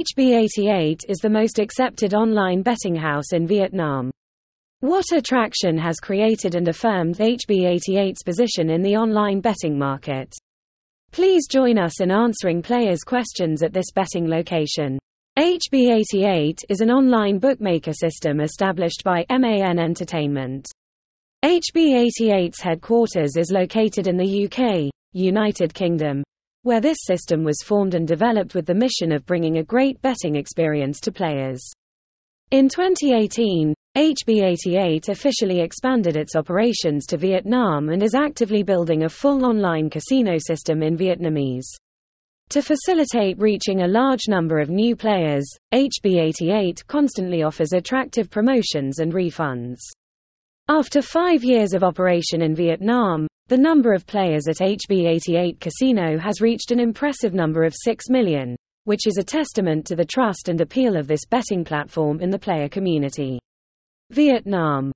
HB88 is the most accepted online betting house in Vietnam. What attraction has created and affirmed HB88's position in the online betting market? Please join us in answering players' questions at this betting location. HB88 is an online bookmaker system established by MAN Entertainment. HB88's headquarters is located in the UK, United Kingdom, where this system was formed and developed with the mission of bringing a great betting experience to players. In 2018, HB88 officially expanded its operations to Vietnam and is actively building a full online casino system in Vietnamese. To facilitate reaching a large number of new players, HB88 constantly offers attractive promotions and refunds. After five years of operation in Vietnam, the number of players at HB88 Casino has reached an impressive number of 6 million, which is a testament to the trust and appeal of this betting platform in the player community. Vietnam